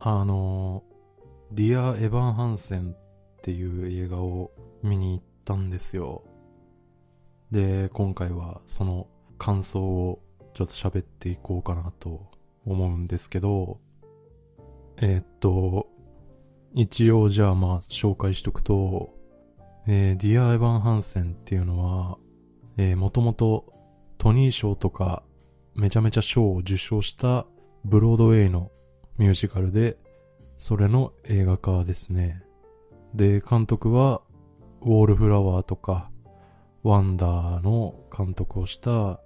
あの、ディア・エヴァン・ハンセンっていう映画を見に行ったんですよ。で、今回はその感想をちょっと喋っていこうかなと思うんですけど、えー、っと、一応じゃあまあ紹介しとくと、えー、ディア・エヴァン・ハンセンっていうのは、えー、もともとトニー賞とかめちゃめちゃ賞を受賞したブロードウェイのミュージカルで、それの映画化ですね。で、監督は、ウォールフラワーとか、ワンダーの監督をした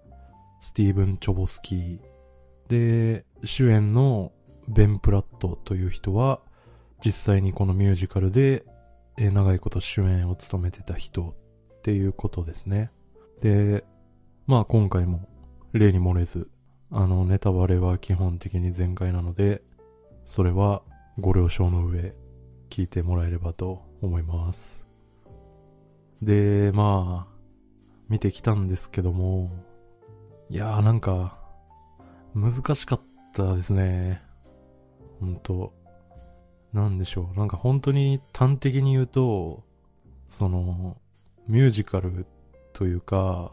スティーブン・チョボスキー。で、主演のベン・プラットという人は、実際にこのミュージカルで、長いこと主演を務めてた人っていうことですね。で、まあ今回も例に漏れず、あのネタバレは基本的に全開なので、それはご了承の上、聞いてもらえればと思います。で、まあ、見てきたんですけども、いやーなんか、難しかったですね。ほんと。なんでしょう。なんか本当に端的に言うと、その、ミュージカルというか、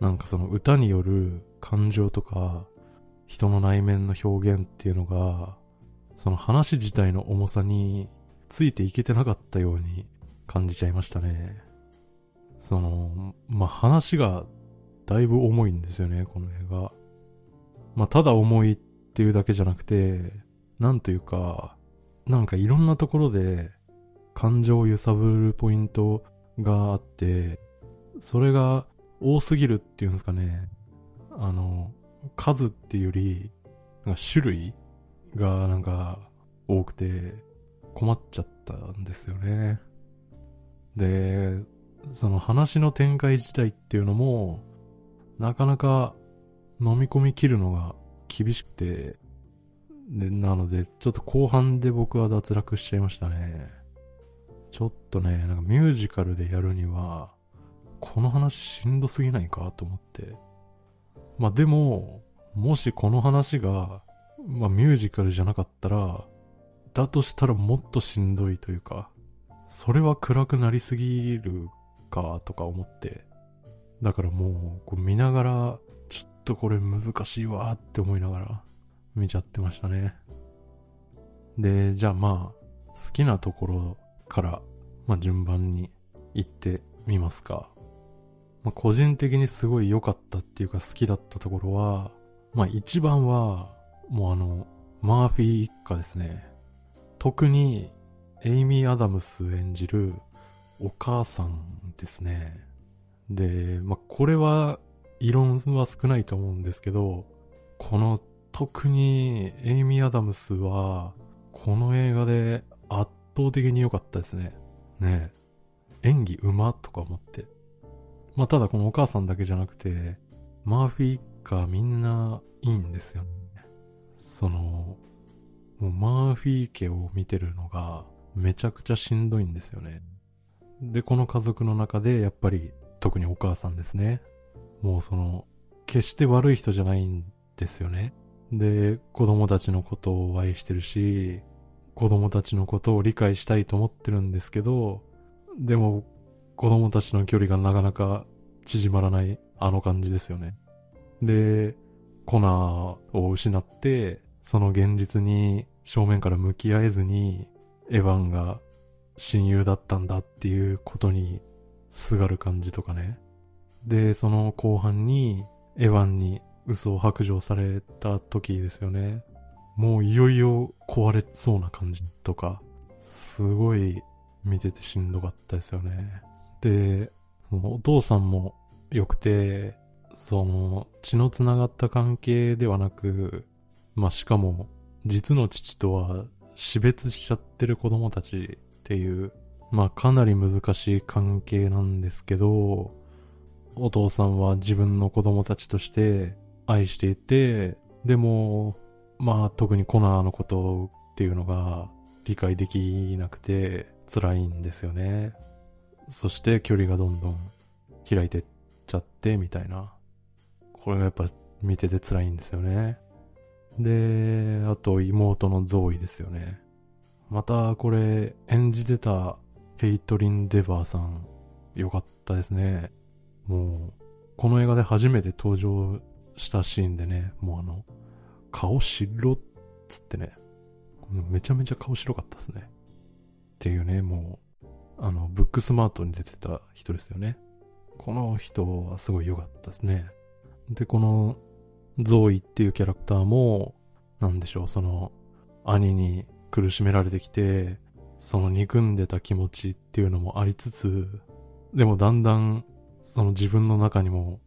なんかその歌による感情とか、人の内面の表現っていうのが、その話自体の重さについていけてなかったように感じちゃいましたね。その、まあ、話がだいぶ重いんですよね、この映画。まあ、ただ重いっていうだけじゃなくて、なんというか、なんかいろんなところで感情を揺さぶるポイントがあって、それが多すぎるっていうんですかね。あの、数っていうより、なんか種類がなんか多くて困っちゃったんですよね。で、その話の展開自体っていうのも、なかなか飲み込み切るのが厳しくて、で、なので、ちょっと後半で僕は脱落しちゃいましたね。ちょっとね、なんかミュージカルでやるには、この話しんどすぎないかと思って。まあでも、もしこの話がまあミュージカルじゃなかったら、だとしたらもっとしんどいというか、それは暗くなりすぎるかとか思って、だからもうこう見ながら、ちょっとこれ難しいわって思いながら見ちゃってましたね。で、じゃあまあ、好きなところから、まあ順番に行ってみますか。まあ個人的にすごい良かったっていうか好きだったところは、まあ一番は、もうあの、マーフィー一家ですね。特に、エイミー・アダムス演じるお母さんですね。で、まあ、これは、異論は少ないと思うんですけど、この、特に、エイミー・アダムスは、この映画で圧倒的に良かったですね。ね演技うまとか思って。まあ、ただこのお母さんだけじゃなくて、マーフィー一家みんないいんですよ。その、もうマーフィー家を見てるのがめちゃくちゃしんどいんですよね。で、この家族の中でやっぱり特にお母さんですね。もうその、決して悪い人じゃないんですよね。で、子供たちのことを愛してるし、子供たちのことを理解したいと思ってるんですけど、でも、子供たちの距離がなかなか縮まらないあの感じですよね。で、コナーを失って、その現実に正面から向き合えずに、エヴァンが親友だったんだっていうことにすがる感じとかね。で、その後半に、エヴァンに嘘を白状された時ですよね。もういよいよ壊れそうな感じとか、すごい見ててしんどかったですよね。で、お父さんも良くて、その、血の繋がった関係ではなく、まあ、しかも、実の父とは死別しちゃってる子供たちっていう、まあ、かなり難しい関係なんですけど、お父さんは自分の子供たちとして愛していて、でも、まあ、特にコナーのことっていうのが理解できなくて辛いんですよね。そして距離がどんどん開いてっちゃってみたいな。これがやっぱ見てて辛いんですよね。で、あと妹のゾーイですよね。またこれ演じてたケイトリン・デバーさん、よかったですね。もう、この映画で初めて登場したシーンでね、もうあの、顔白っつってね、めちゃめちゃ顔白かったですね。っていうね、もう、あの、ブックスマートに出てた人ですよね。この人はすごい良かったですね。で、この、ゾーイっていうキャラクターも、なんでしょう、その、兄に苦しめられてきて、その憎んでた気持ちっていうのもありつつ、でもだんだん、その自分の中にも、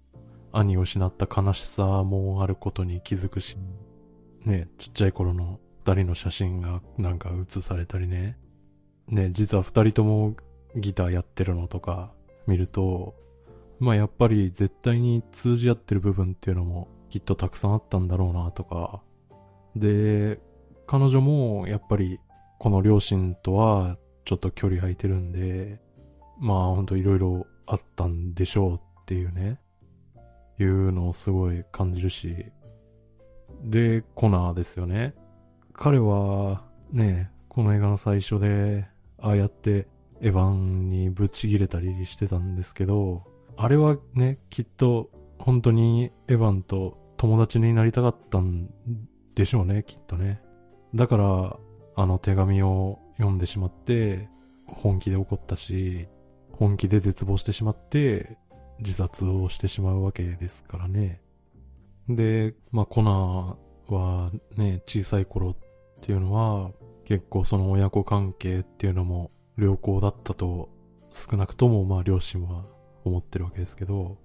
兄を失った悲しさもあることに気づくし、ね、ちっちゃい頃の二人の写真がなんか写されたりね。ね、実は二人ともギターやってるのとか見ると、まあやっぱり絶対に通じ合ってる部分っていうのもきっとたくさんあったんだろうなとか。で、彼女もやっぱりこの両親とはちょっと距離空いてるんで、まあほんといろいろあったんでしょうっていうね、いうのをすごい感じるし。で、コナーですよね。彼はね、この映画の最初で、ああやってエヴァンにぶち切れたりしてたんですけど、あれはね、きっと本当にエヴァンと友達になりたかったんでしょうね、きっとね。だから、あの手紙を読んでしまって、本気で怒ったし、本気で絶望してしまって、自殺をしてしまうわけですからね。で、まあ、コナーはね、小さい頃っていうのは、結構その親子関係っていうのも良好だったと、少なくともまあ両親は思ってるわけですけど、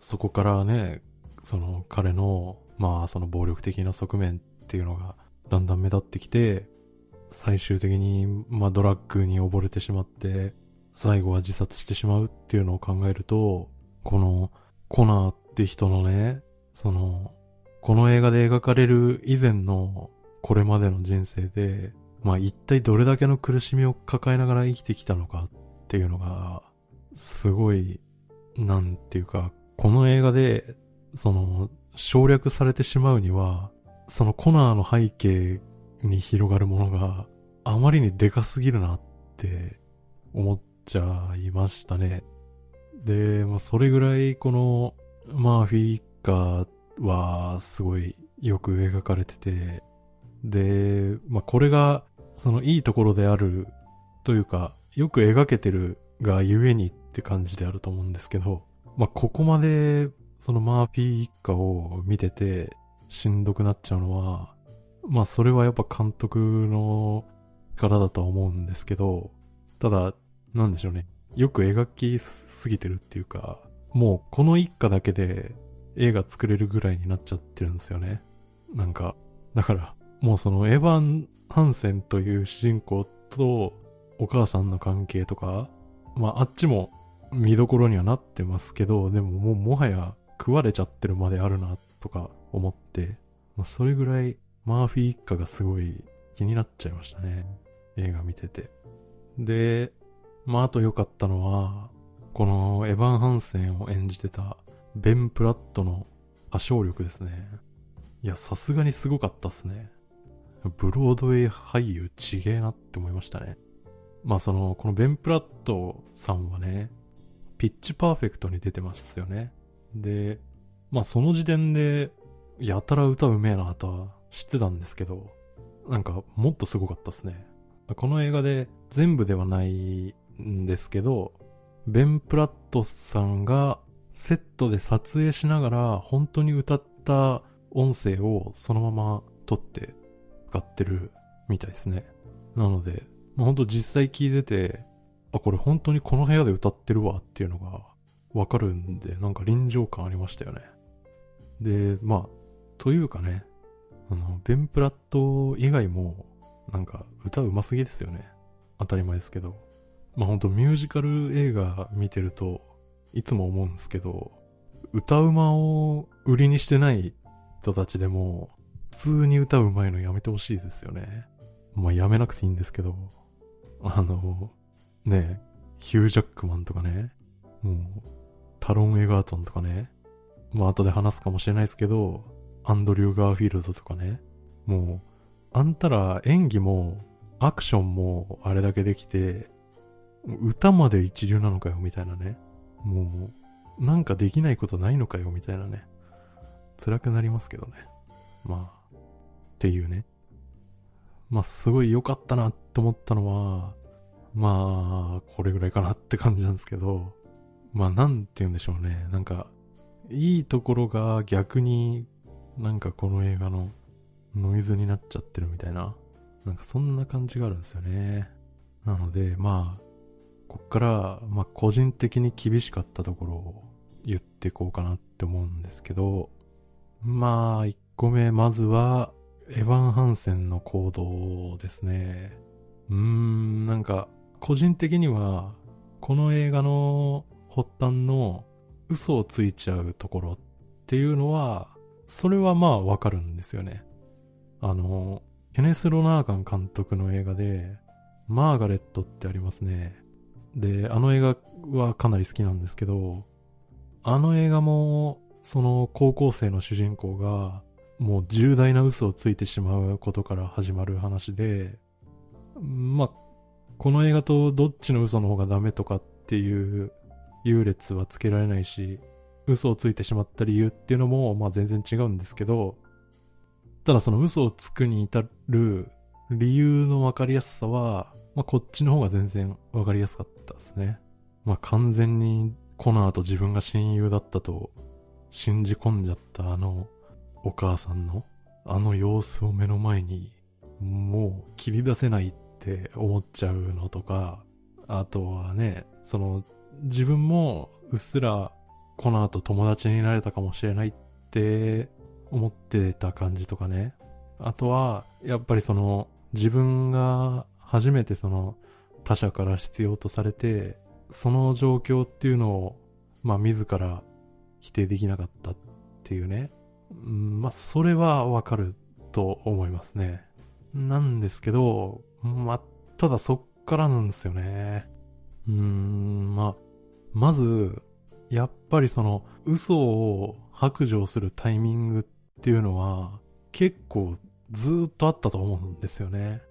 そこからね、その彼の、まあその暴力的な側面っていうのがだんだん目立ってきて、最終的に、まあドラッグに溺れてしまって、最後は自殺してしまうっていうのを考えると、このコナーって人のね、その、この映画で描かれる以前のこれまでの人生で、まあ一体どれだけの苦しみを抱えながら生きてきたのかっていうのが、すごい、なんていうか、この映画で、その、省略されてしまうには、そのコナーの背景に広がるものがあまりにでかすぎるなって思っちゃいましたね。で、まあ、それぐらいこのマーフィー一家はすごいよく描かれてて、で、まあ、これがそのいいところであるというか、よく描けてるがゆえにっって感じであると思うんですけど、まあ、ここまでそのマーフィー一家を見ててしんどくなっちゃうのは、まあそれはやっぱ監督の力だとは思うんですけど、ただ、なんでしょうね。よく描きすぎてるっていうか、もうこの一家だけで映画作れるぐらいになっちゃってるんですよね。なんか、だから、もうそのエヴァン・ハンセンという主人公とお母さんの関係とか、まああっちも見どころにはなってますけど、でももうもはや食われちゃってるまであるなとか思って、まあそれぐらいマーフィー一家がすごい気になっちゃいましたね。映画見てて。で、まああと良かったのは、このエヴァン・ハンセンを演じてたベン・プラットの歌唱力ですね。いや、さすがにすごかったっすね。ブロードウェイ俳優ちげえなって思いましたね。まあその、このベン・プラットさんはね、ピッチパーフェクトに出てますよね。で、まあその時点で、やたら歌うめえなとは知ってたんですけど、なんかもっとすごかったっすね。この映画で全部ではないんですけど、ベン・プラットさんがセットで撮影しながら本当に歌った音声をそのまま撮って使ってるみたいですね。なので、まあ、本当実際聞いてて、あ、これ本当にこの部屋で歌ってるわっていうのがわかるんで、なんか臨場感ありましたよね。で、まあ、というかね、あの、ベンプラット以外も、なんか歌うますぎですよね。当たり前ですけど。まあほんとミュージカル映画見てると、いつも思うんですけど、歌うまを売りにしてない人たちでも、普通に歌うまいのやめてほしいですよね。まあやめなくていいんですけど、あの、ねヒュージャックマンとかね、もう、タロン・エガートンとかね、まあ後で話すかもしれないですけど、アンドリュー・ガーフィールドとかね、もう、あんたら演技も、アクションもあれだけできて、歌まで一流なのかよ、みたいなね。もう、なんかできないことないのかよ、みたいなね。辛くなりますけどね。まあ、っていうね。まあ、すごい良かったなって思ったのは、まあ、これぐらいかなって感じなんですけど、まあ、なんて言うんでしょうね。なんか、いいところが逆になんかこの映画のノイズになっちゃってるみたいな、なんかそんな感じがあるんですよね。なので、まあ、こっから、まあ個人的に厳しかったところを言っていこうかなって思うんですけど、まあ、1個目、まずは、エヴァン・ハンセンの行動ですね。うーん、なんか、個人的には、この映画の発端の嘘をついちゃうところっていうのは、それはまあわかるんですよね。あの、ケネス・ロナーガン監督の映画で、マーガレットってありますね。で、あの映画はかなり好きなんですけど、あの映画も、その高校生の主人公が、もう重大な嘘をついてしまうことから始まる話で、まあ、この映画とどっちの嘘の方がダメとかっていう優劣はつけられないし、嘘をついてしまった理由っていうのも、まあ全然違うんですけど、ただその嘘をつくに至る理由の分かりやすさは、まあこっちの方が全然分かりやすかったですね。まあ完全にコナーと自分が親友だったと信じ込んじゃったあのお母さんのあの様子を目の前にもう切り出せないっって思っちゃうのとか、あとはね、その自分もうっすらこの後友達になれたかもしれないって思ってた感じとかね。あとは、やっぱりその、自分が初めてその他者から必要とされて、その状況っていうのを、まあ自ら否定できなかったっていうね。うん、まあそれはわかると思いますね。なんですけど、まあ、ただそっからなんですよね。うーん、まあ、まず、やっぱりその嘘を白状するタイミングっていうのは結構ずっとあったと思うんですよね。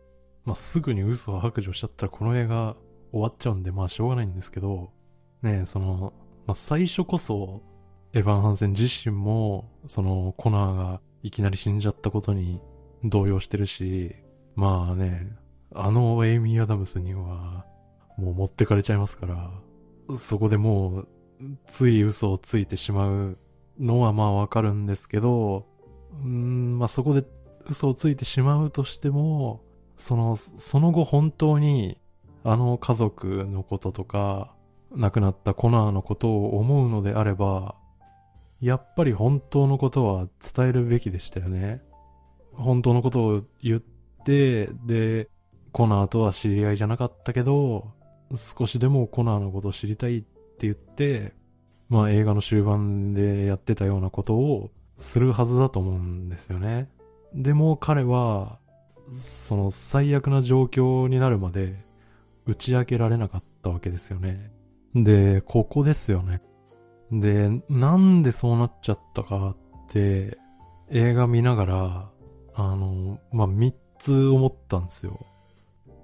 まあ、すぐに嘘を白状しちゃったらこの映画終わっちゃうんでまあしょうがないんですけど、ねその、まあ、最初こそエヴァン・ハンセン自身もそのコナーがいきなり死んじゃったことに動揺してるし、まあね、あのエイミー・アダムスにはもう持ってかれちゃいますから、そこでもうつい嘘をついてしまうのはまあわかるんですけど、うん、まあそこで嘘をついてしまうとしても、その、その後本当にあの家族のこととか、亡くなったコナーのことを思うのであれば、やっぱり本当のことは伝えるべきでしたよね。本当のことを言って、で、コナーとは知り合いじゃなかったけど、少しでもコナーのことを知りたいって言って、まあ映画の終盤でやってたようなことをするはずだと思うんですよね。でも彼は、その最悪な状況になるまで打ち明けられなかったわけですよね。で、ここですよね。で、なんでそうなっちゃったかって映画見ながら、あの、まあ、三つ思ったんですよ。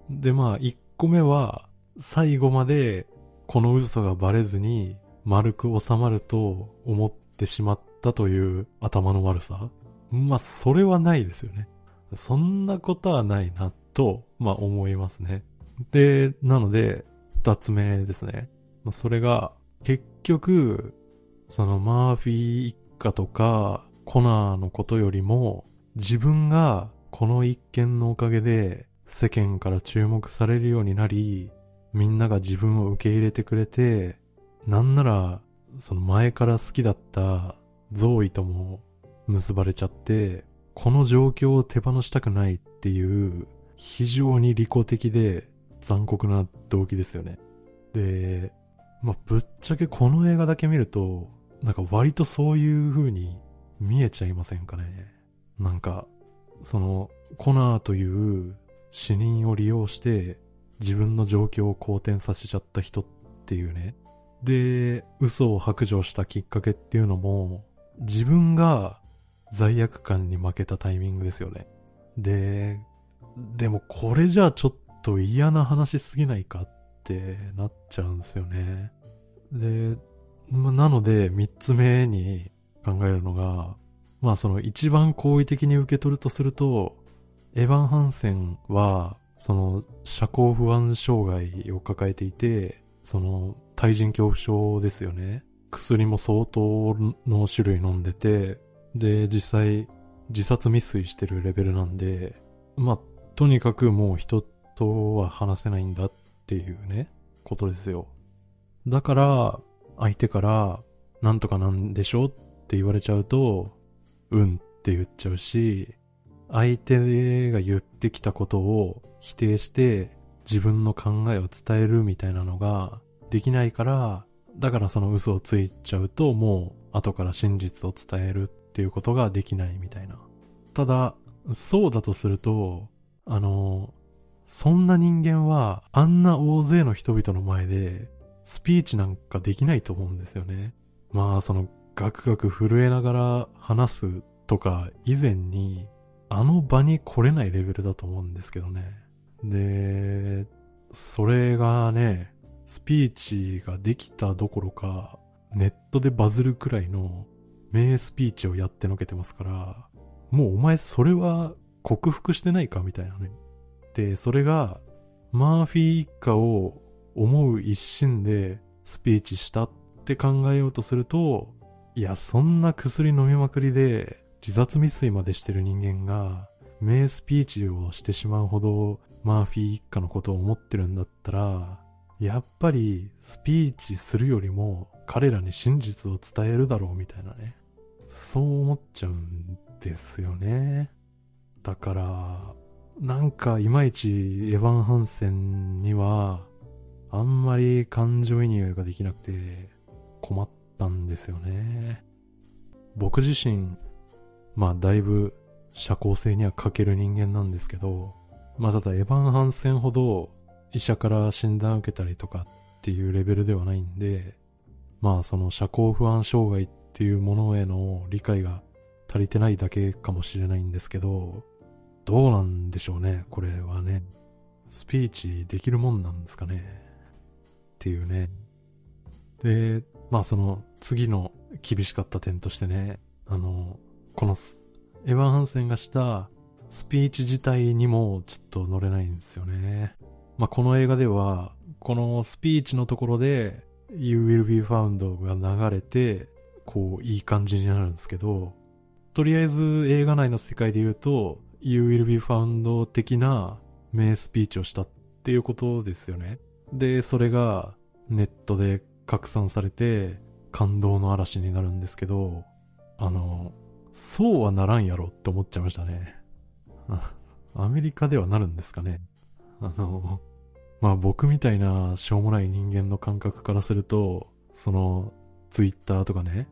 で、まあ、一個目は、最後までこの嘘がバレずに丸く収まると思ってしまったという頭の悪さまあ、それはないですよね。そんなことはないな、と、まあ思いますね。で、なので、二つ目ですね。それが、結局、そのマーフィー一家とか、コナーのことよりも、自分がこの一件のおかげで世間から注目されるようになり、みんなが自分を受け入れてくれて、なんなら、その前から好きだったゾーイとも結ばれちゃって、この状況を手放したくないっていう、非常に利己的で残酷な動機ですよね。で、まあ、ぶっちゃけこの映画だけ見ると、なんか割とそういう風に見えちゃいませんかね。なんか、その、コナーという死人を利用して、自分の状況を好転させちゃった人っていうね。で、嘘を白状したきっかけっていうのも、自分が罪悪感に負けたタイミングですよね。で、でもこれじゃあちょっと嫌な話すぎないかってなっちゃうんですよね。で、ま、なので三つ目に考えるのが、まあその一番好意的に受け取るとすると、エヴァン・ハンセンは、その社交不安障害を抱えていて、その対人恐怖症ですよね。薬も相当の種類飲んでて、で、実際自殺未遂してるレベルなんで、まあ、とにかくもう人とは話せないんだっていうね、ことですよ。だから、相手から、なんとかなんでしょって言われちゃうと、うんって言っちゃうし、相手が言ってきたことを否定して自分の考えを伝えるみたいなのができないから、だからその嘘をついちゃうともう後から真実を伝えるっていうことができないみたいな。ただ、そうだとすると、あの、そんな人間はあんな大勢の人々の前でスピーチなんかできないと思うんですよね。まあそのガクガク震えながら話すとか以前にあの場に来れないレベルだと思うんですけどね。で、それがね、スピーチができたどころか、ネットでバズるくらいの名スピーチをやってのけてますから、もうお前それは克服してないかみたいなね。で、それが、マーフィー一家を思う一心でスピーチしたって考えようとすると、いや、そんな薬飲みまくりで自殺未遂までしてる人間が、名スピーチをしてしまうほどマーフィー一家のことを思ってるんだったら、やっぱりスピーチするよりも彼らに真実を伝えるだろうみたいなね。そう思っちゃうんですよね。だから、なんかいまいちエヴァン・ハンセンにはあんまり感情移入ができなくて困ったんですよね。僕自身、まあだいぶ社交性には欠ける人間なんですけど、まあただエヴァン・ハンセンほど医者から診断を受けたりとかっていうレベルではないんで、まあその社交不安障害っていうものへの理解が足りてないだけかもしれないんですけど、どうなんでしょうね、これはね。スピーチできるもんなんですかね。っていうね。で、まあその次の厳しかった点としてね、あの、このエヴァン・ハンセンがしたスピーチ自体にもちょっと乗れないんですよね。まあこの映画では、このスピーチのところで You Will Be Found が流れて、こういい感じになるんですけど、とりあえず映画内の世界で言うと、You Will Be Found 的な名スピーチをしたっていうことですよね。で、それがネットで拡散されて感動の嵐になるんですけど、あの、そうはならんやろって思っちゃいましたね。アメリカではなるんですかね。あの、まあ僕みたいなしょうもない人間の感覚からすると、その、ツイッターとかね、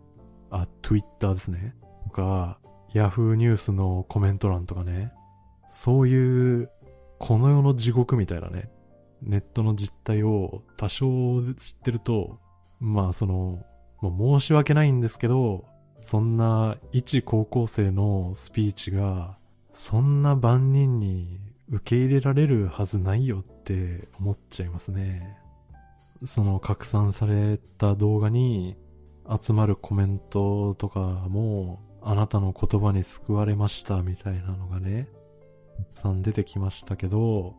あ、ツイッターですね。とか、ヤフーニュースのコメント欄とかね、そういう、この世の地獄みたいなね、ネットの実態を多少知ってると、まあその、まあ、申し訳ないんですけど、そんな一高校生のスピーチが、そんな万人に受け入れられるはずないよって思っちゃいますね。その拡散された動画に集まるコメントとかも、あなたの言葉に救われましたみたいなのがね、さん出てきましたけど、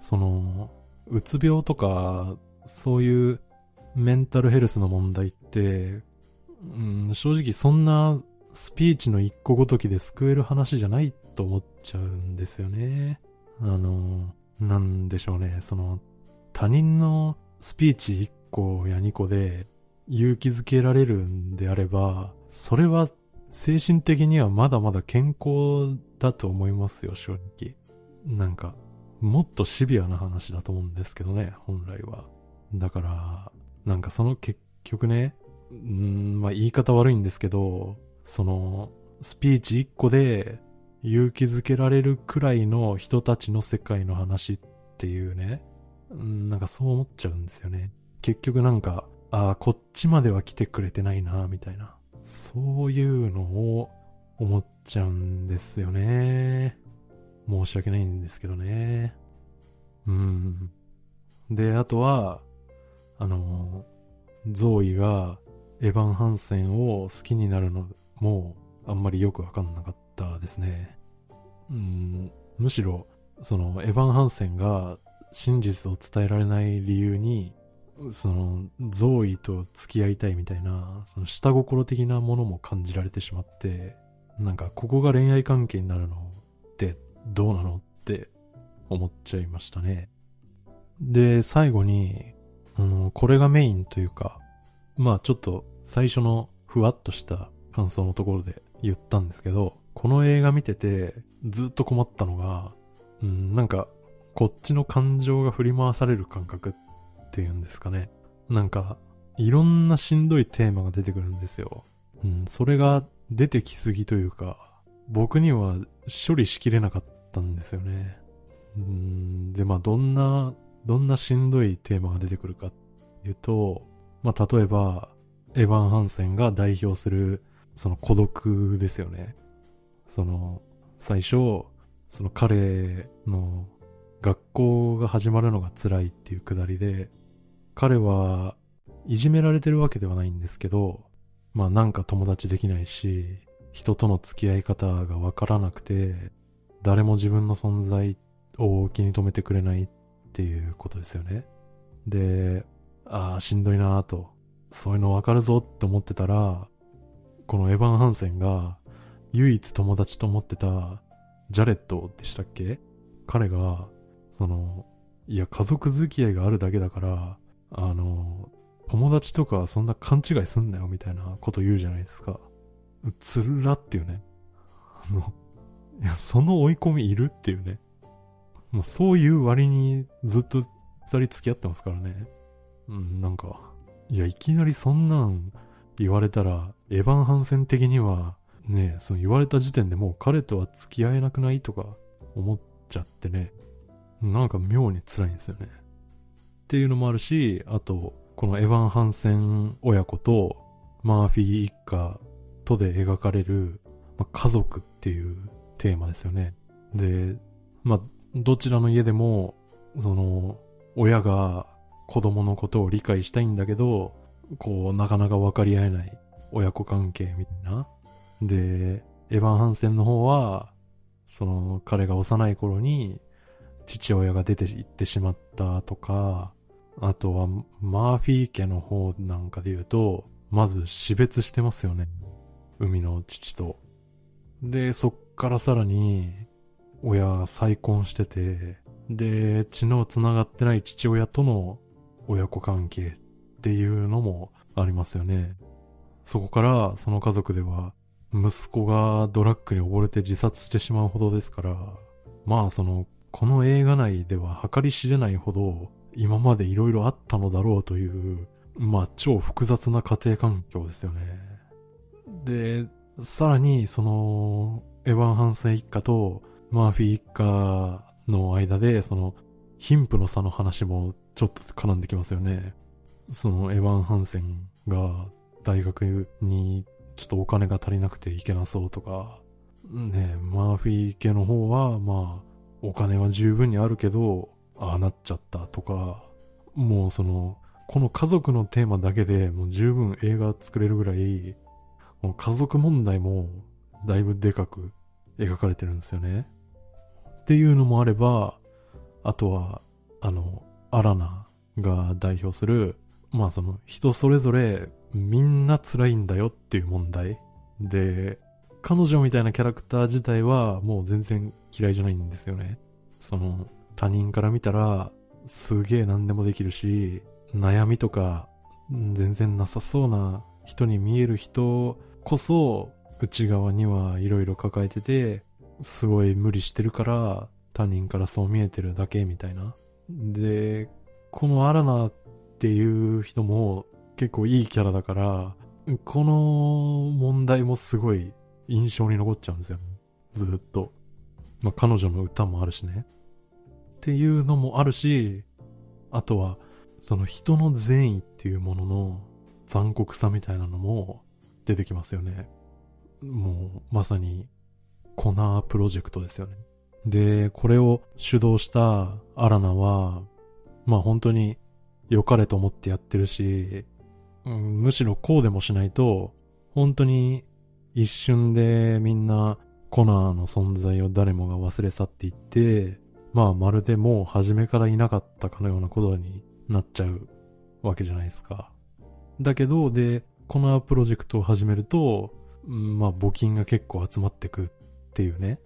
その、うつ病とか、そういうメンタルヘルスの問題って、うん、正直そんなスピーチの一個ごときで救える話じゃないと思っちゃうんですよね。あの、なんでしょうね、その、他人のスピーチ1個や2個で勇気づけられるんであれば、それは精神的にはまだまだ健康だと思いますよ、正直。なんか、もっとシビアな話だと思うんですけどね、本来は。だから、なんかその結局ね、うん、まあ言い方悪いんですけど、その、スピーチ1個で勇気づけられるくらいの人たちの世界の話っていうね、うん、なんかそう思っちゃうんですよね。結局なんか、ああ、こっちまでは来てくれてないな、みたいな。そういうのを思っちゃうんですよね。申し訳ないんですけどね。うん。で、あとは、あの、ゾーイがエヴァン・ハンセンを好きになるのもあんまりよくわかんなかったですね。うん、むしろ、そのエヴァン・ハンセンが真実を伝えられない理由に、その、ゾーイと付き合いたいみたいな、その下心的なものも感じられてしまって、なんかここが恋愛関係になるのってどうなのって思っちゃいましたね。で、最後に、あの、これがメインというか、まあちょっと最初のふわっとした感想のところで言ったんですけど、この映画見ててずっと困ったのが、うん、なんかこっちの感情が振り回される感覚っていうんですかね。なんか、いろんなしんどいテーマが出てくるんですよ。うん、それが出てきすぎというか、僕には処理しきれなかったんですよね。うん、で、まあ、どんな、どんなしんどいテーマが出てくるかっていうと、まあ、例えば、エヴァン・ハンセンが代表する、その孤独ですよね。その、最初、その彼の学校が始まるのが辛いっていうくだりで、彼はいじめられてるわけではないんですけど、まあなんか友達できないし、人との付き合い方がわからなくて、誰も自分の存在を気に留めてくれないっていうことですよね。で、ああ、しんどいなぁと、そういうのわかるぞって思ってたら、このエヴァン・ハンセンが唯一友達と思ってたジャレットでしたっけ？彼がその、いや、家族付き合いがあるだけだから、あの、友達とかそんな勘違いすんなよみたいなこと言うじゃないですか。つるらっていうね。あの、いや、その追い込みいるっていうね。もうそういう割にずっと二人付き合ってますからね。うん、なんか、いや、いきなりそんなん言われたら、エヴァン・ハンセン的には、ね、その言われた時点でもう彼とは付き合えなくないとか思っちゃってね。なんか妙に辛いんですよね。っていうのもあるし、あと、このエヴァン・ハンセン親子とマーフィー一家とで描かれる、ま、家族っていうテーマですよね。で、まあ、どちらの家でも、その、親が子供のことを理解したいんだけど、こう、なかなか分かり合えない親子関係みたいな。で、エヴァン・ハンセンの方は、その、彼が幼い頃に、父親が出て行ってしまったとか、あとはマーフィー家の方なんかで言うと、まず死別してますよね。海の父と。で、そっからさらに、親が再婚してて、で、血の繋がってない父親との親子関係っていうのもありますよね。そこからその家族では息子がドラッグに溺れて自殺してしまうほどですから、まあそのこの映画内では計り知れないほど今まで色々あったのだろうという、まあ超複雑な家庭環境ですよね。で、さらにその、エヴァン・ハンセン一家とマーフィー一家の間で、その、貧富の差の話もちょっと絡んできますよね。そのエヴァン・ハンセンが大学にちょっとお金が足りなくて行けなそうとか、ねマーフィー家の方は、まあ、お金は十分にあるけど、ああなっちゃったとか、もうその、この家族のテーマだけでもう十分映画作れるぐらい、もう家族問題もだいぶでかく描かれてるんですよね。っていうのもあれば、あとは、あの、アラナが代表する、まあその人それぞれみんな辛いんだよっていう問題。で、彼女みたいなキャラクター自体はもう全然嫌いじゃないんですよね。その、他人から見たら、すげえ何でもできるし、悩みとか、全然なさそうな人に見える人こそ、内側にはいろいろ抱えてて、すごい無理してるから、他人からそう見えてるだけみたいな。で、このアラナっていう人も結構いいキャラだから、この問題もすごい印象に残っちゃうんですよ。ずっと。まあ、彼女の歌もあるしね。っていうのもあるし、あとは、その人の善意っていうものの残酷さみたいなのも出てきますよね。もう、まさに、コナープロジェクトですよね。で、これを主導したアラナは、まあ本当に良かれと思ってやってるし、うん、むしろこうでもしないと、本当に一瞬でみんなコナーの存在を誰もが忘れ去っていって、まあまるでもう初めからいなかったかのようなことになっちゃうわけじゃないですか。だけど、で、コナープロジェクトを始めると、まあ募金が結構集まってくっていうね。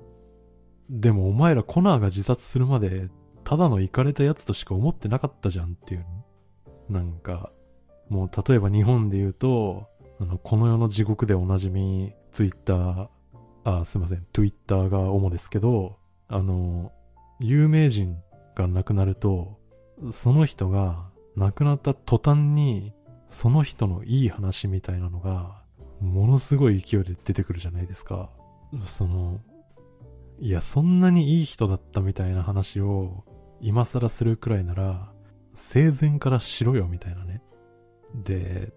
でもお前らコナーが自殺するまで、ただのイかれたやつとしか思ってなかったじゃんっていう。なんか、もう例えば日本で言うと、あの、この世の地獄でおなじみ、ツイッター、あ、すいません、ツイッターが主ですけど、あの、有名人が亡くなると、その人が亡くなった途端に、その人のいい話みたいなのが、ものすごい勢いで出てくるじゃないですか。その、いや、そんなにいい人だったみたいな話を今更するくらいなら、生前からしろよみたいなね。で、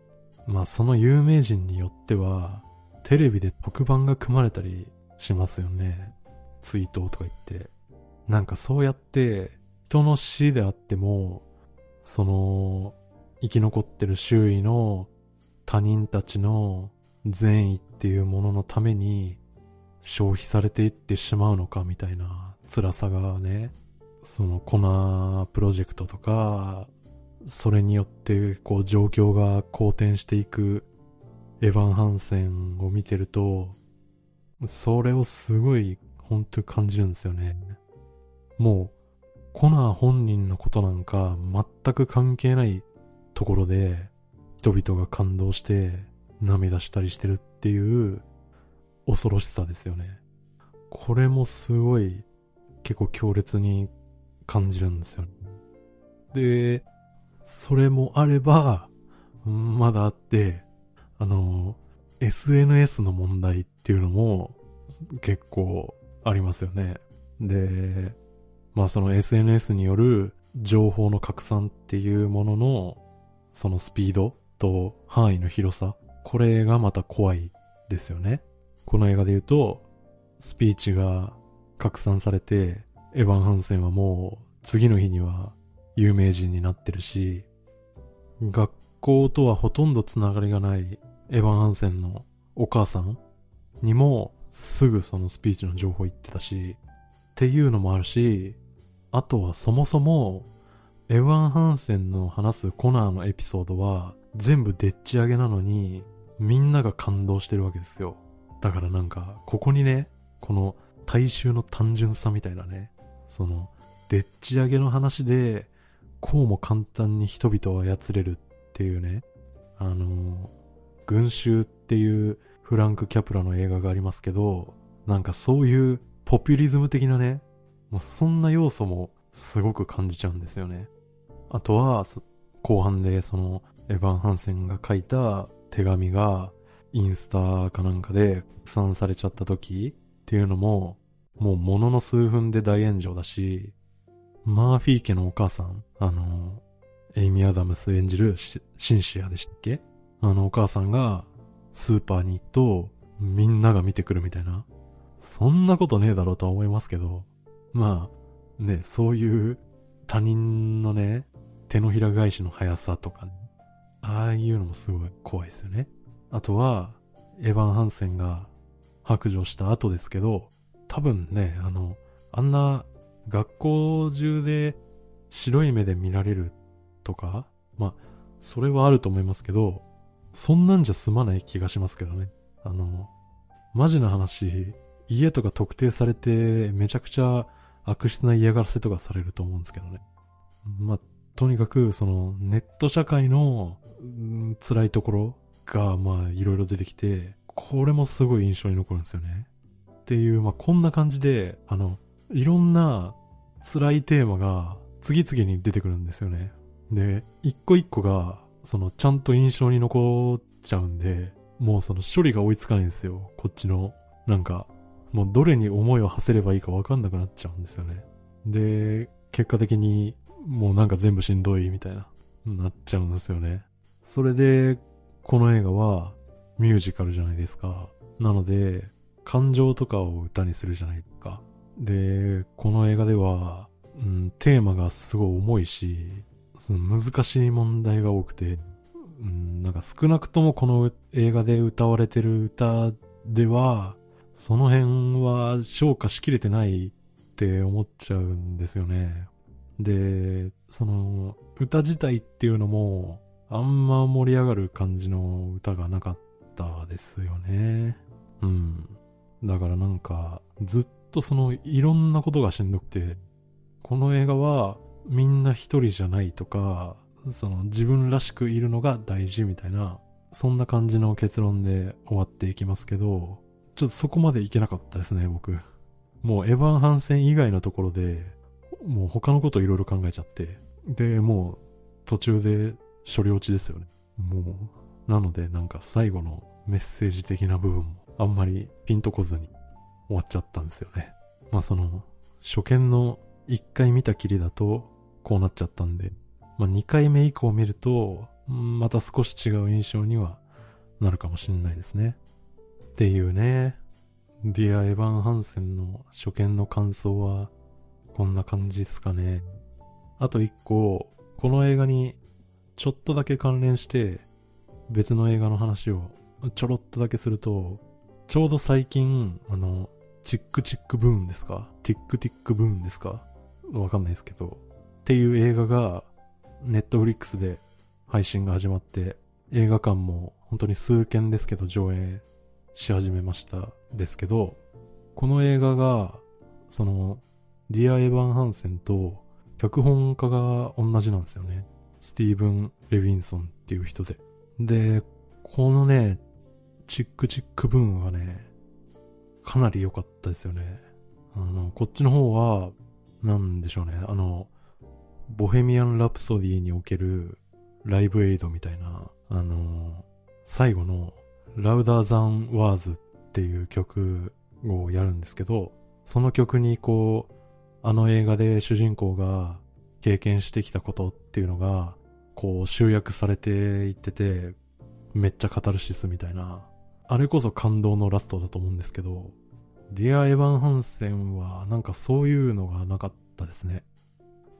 まあその有名人によっては、テレビで特番が組まれたりしますよね。追悼とか言って。なんかそうやって、人の死であっても、その、生き残ってる周囲の他人たちの善意っていうもののために消費されていってしまうのかみたいな辛さがね、そのコナープロジェクトとか、それによってこう状況が好転していくエヴァン・ハンセンを見てると、それをすごい本当に感じるんですよね。もう、コナー本人のことなんか全く関係ないところで人々が感動して涙したりしてるっていう恐ろしさですよね。これもすごい結構強烈に感じるんですよ。で、それもあれば、まだあって、あの、SNS の問題っていうのも結構ありますよね。で、まあその SNS による情報の拡散っていうものの、そのスピードと範囲の広さ、これがまた怖いですよね。この映画で言うと、スピーチが拡散されて、エヴァン・ハンセンはもう次の日には有名人になってるし、学校とはほとんどつながりがないエヴァン・ハンセンのお母さんにもすぐそのスピーチの情報言ってたし、っていうのもあるし、あとはそもそも、エヴァン・ハンセンの話すコナーのエピソードは全部でっち上げなのに、みんなが感動してるわけですよ。だからなんか、ここにね、この大衆の単純さみたいなね、その、でっち上げの話で、こうも簡単に人々を操れるっていうね、あの、群衆っていうフランク・キャプラの映画がありますけど、なんかそういうポピュリズム的なね、もうそんな要素もすごく感じちゃうんですよね。あとは、後半でそのエヴァン・ハンセンが書いた手紙がインスタかなんかで拡散されちゃった時っていうのも、もうものの数分で大炎上だし、マーフィー家のお母さん、あの、エイミー・アダムス演じるシンシアでしたっけ？あのお母さんがスーパーに行くとみんなが見てくるみたいな。そんなことねえだろうとは思いますけど、まあ、ね、そういう他人のね、手のひら返しの速さとか、ああいうのもすごい怖いですよね。あとは、エヴァン・ハンセンが白状した後ですけど、多分ね、あの、あんな学校中で白い目で見られるとか、まあ、それはあると思いますけど、そんなんじゃ済まない気がしますけどね。あの、マジな話、家とか特定されてめちゃくちゃ悪質な嫌がらせとかされると思うんですけどね。まあ、とにかく、その、ネット社会の、うん辛いところが、まあ、いろいろ出てきて、これもすごい印象に残るんですよね。っていう、まあ、こんな感じで、あの、いろんな辛いテーマが次々に出てくるんですよね。で、一個一個が、その、ちゃんと印象に残っちゃうんで、もうその処理が追いつかないんですよ。こっちの。なんか、もうどれに思いを馳せればいいかわかんなくなっちゃうんですよね。で、結果的に、もうなんか全部しんどいみたいな、なっちゃうんですよね。それで、この映画はミュージカルじゃないですか。なので、感情とかを歌にするじゃないか。で、この映画では、うん、テーマがすごい重いし、その難しい問題が多くて、うん、なんか少なくともこの映画で歌われてる歌では、その辺は消化しきれてないって思っちゃうんですよね。で、その、歌自体っていうのも、あんま盛り上がる感じの歌がなかったですよね。うん。だからなんか、ずっとその、いろんなことがしんどくて、この映画は、みんな一人じゃないとか、その、自分らしくいるのが大事みたいな、そんな感じの結論で終わっていきますけど、ちょっとそこまでいけなかったですね、僕。もうエヴァン・ハンセン以外のところで、もう他のこといろいろ考えちゃって、で、もう途中で処理落ちですよね。もう、なのでなんか最後のメッセージ的な部分もあんまりピンとこずに終わっちゃったんですよね。まあその、初見の1回見たきりだとこうなっちゃったんで、まあ2回目以降見ると、また少し違う印象にはなるかもしれないですね。っていうね、ディア・エヴァン・ハンセンの初見の感想は、こんな感じですかね。あと一個、この映画にちょっとだけ関連して、別の映画の話をちょろっとだけすると、ちょうど最近、あの、チックチックブーンですか？ティックティックブーンですか？わかんないですけど、っていう映画が、ネットフリックスで配信が始まって、映画館も本当に数件ですけど上映し始めましたですけど、この映画が、その、ディア・エヴァン・ハンセンと脚本家が同じなんですよね。スティーブン・レヴィンソンっていう人で。で、このね、チックチックブーンはね、かなり良かったですよね。あの、こっちの方は、なんでしょうね。あの、ボヘミアン・ラプソディにおけるライブエイドみたいな、あの、最後のラウダーザンワーズっていう曲をやるんですけど、その曲にこう、あの映画で主人公が経験してきたことっていうのが、こう集約されていってて、めっちゃカタルシスみたいな、あれこそ感動のラストだと思うんですけど、ディア・エヴァン・ハンセンはなんかそういうのがなかったですね。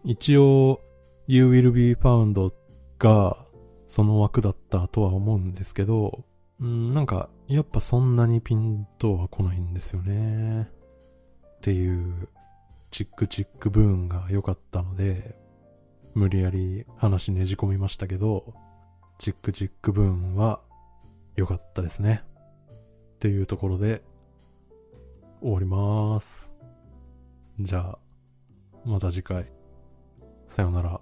一応、You Will Be Found がその枠だったとは思うんですけど、うん、なんか、やっぱそんなにピンとは来ないんですよね。っていう、チックチックブーンが良かったので、無理やり話ねじ込みましたけど、チックチックブーンは良かったですね。っていうところで、終わりまーす。じゃあ、また次回。さよなら。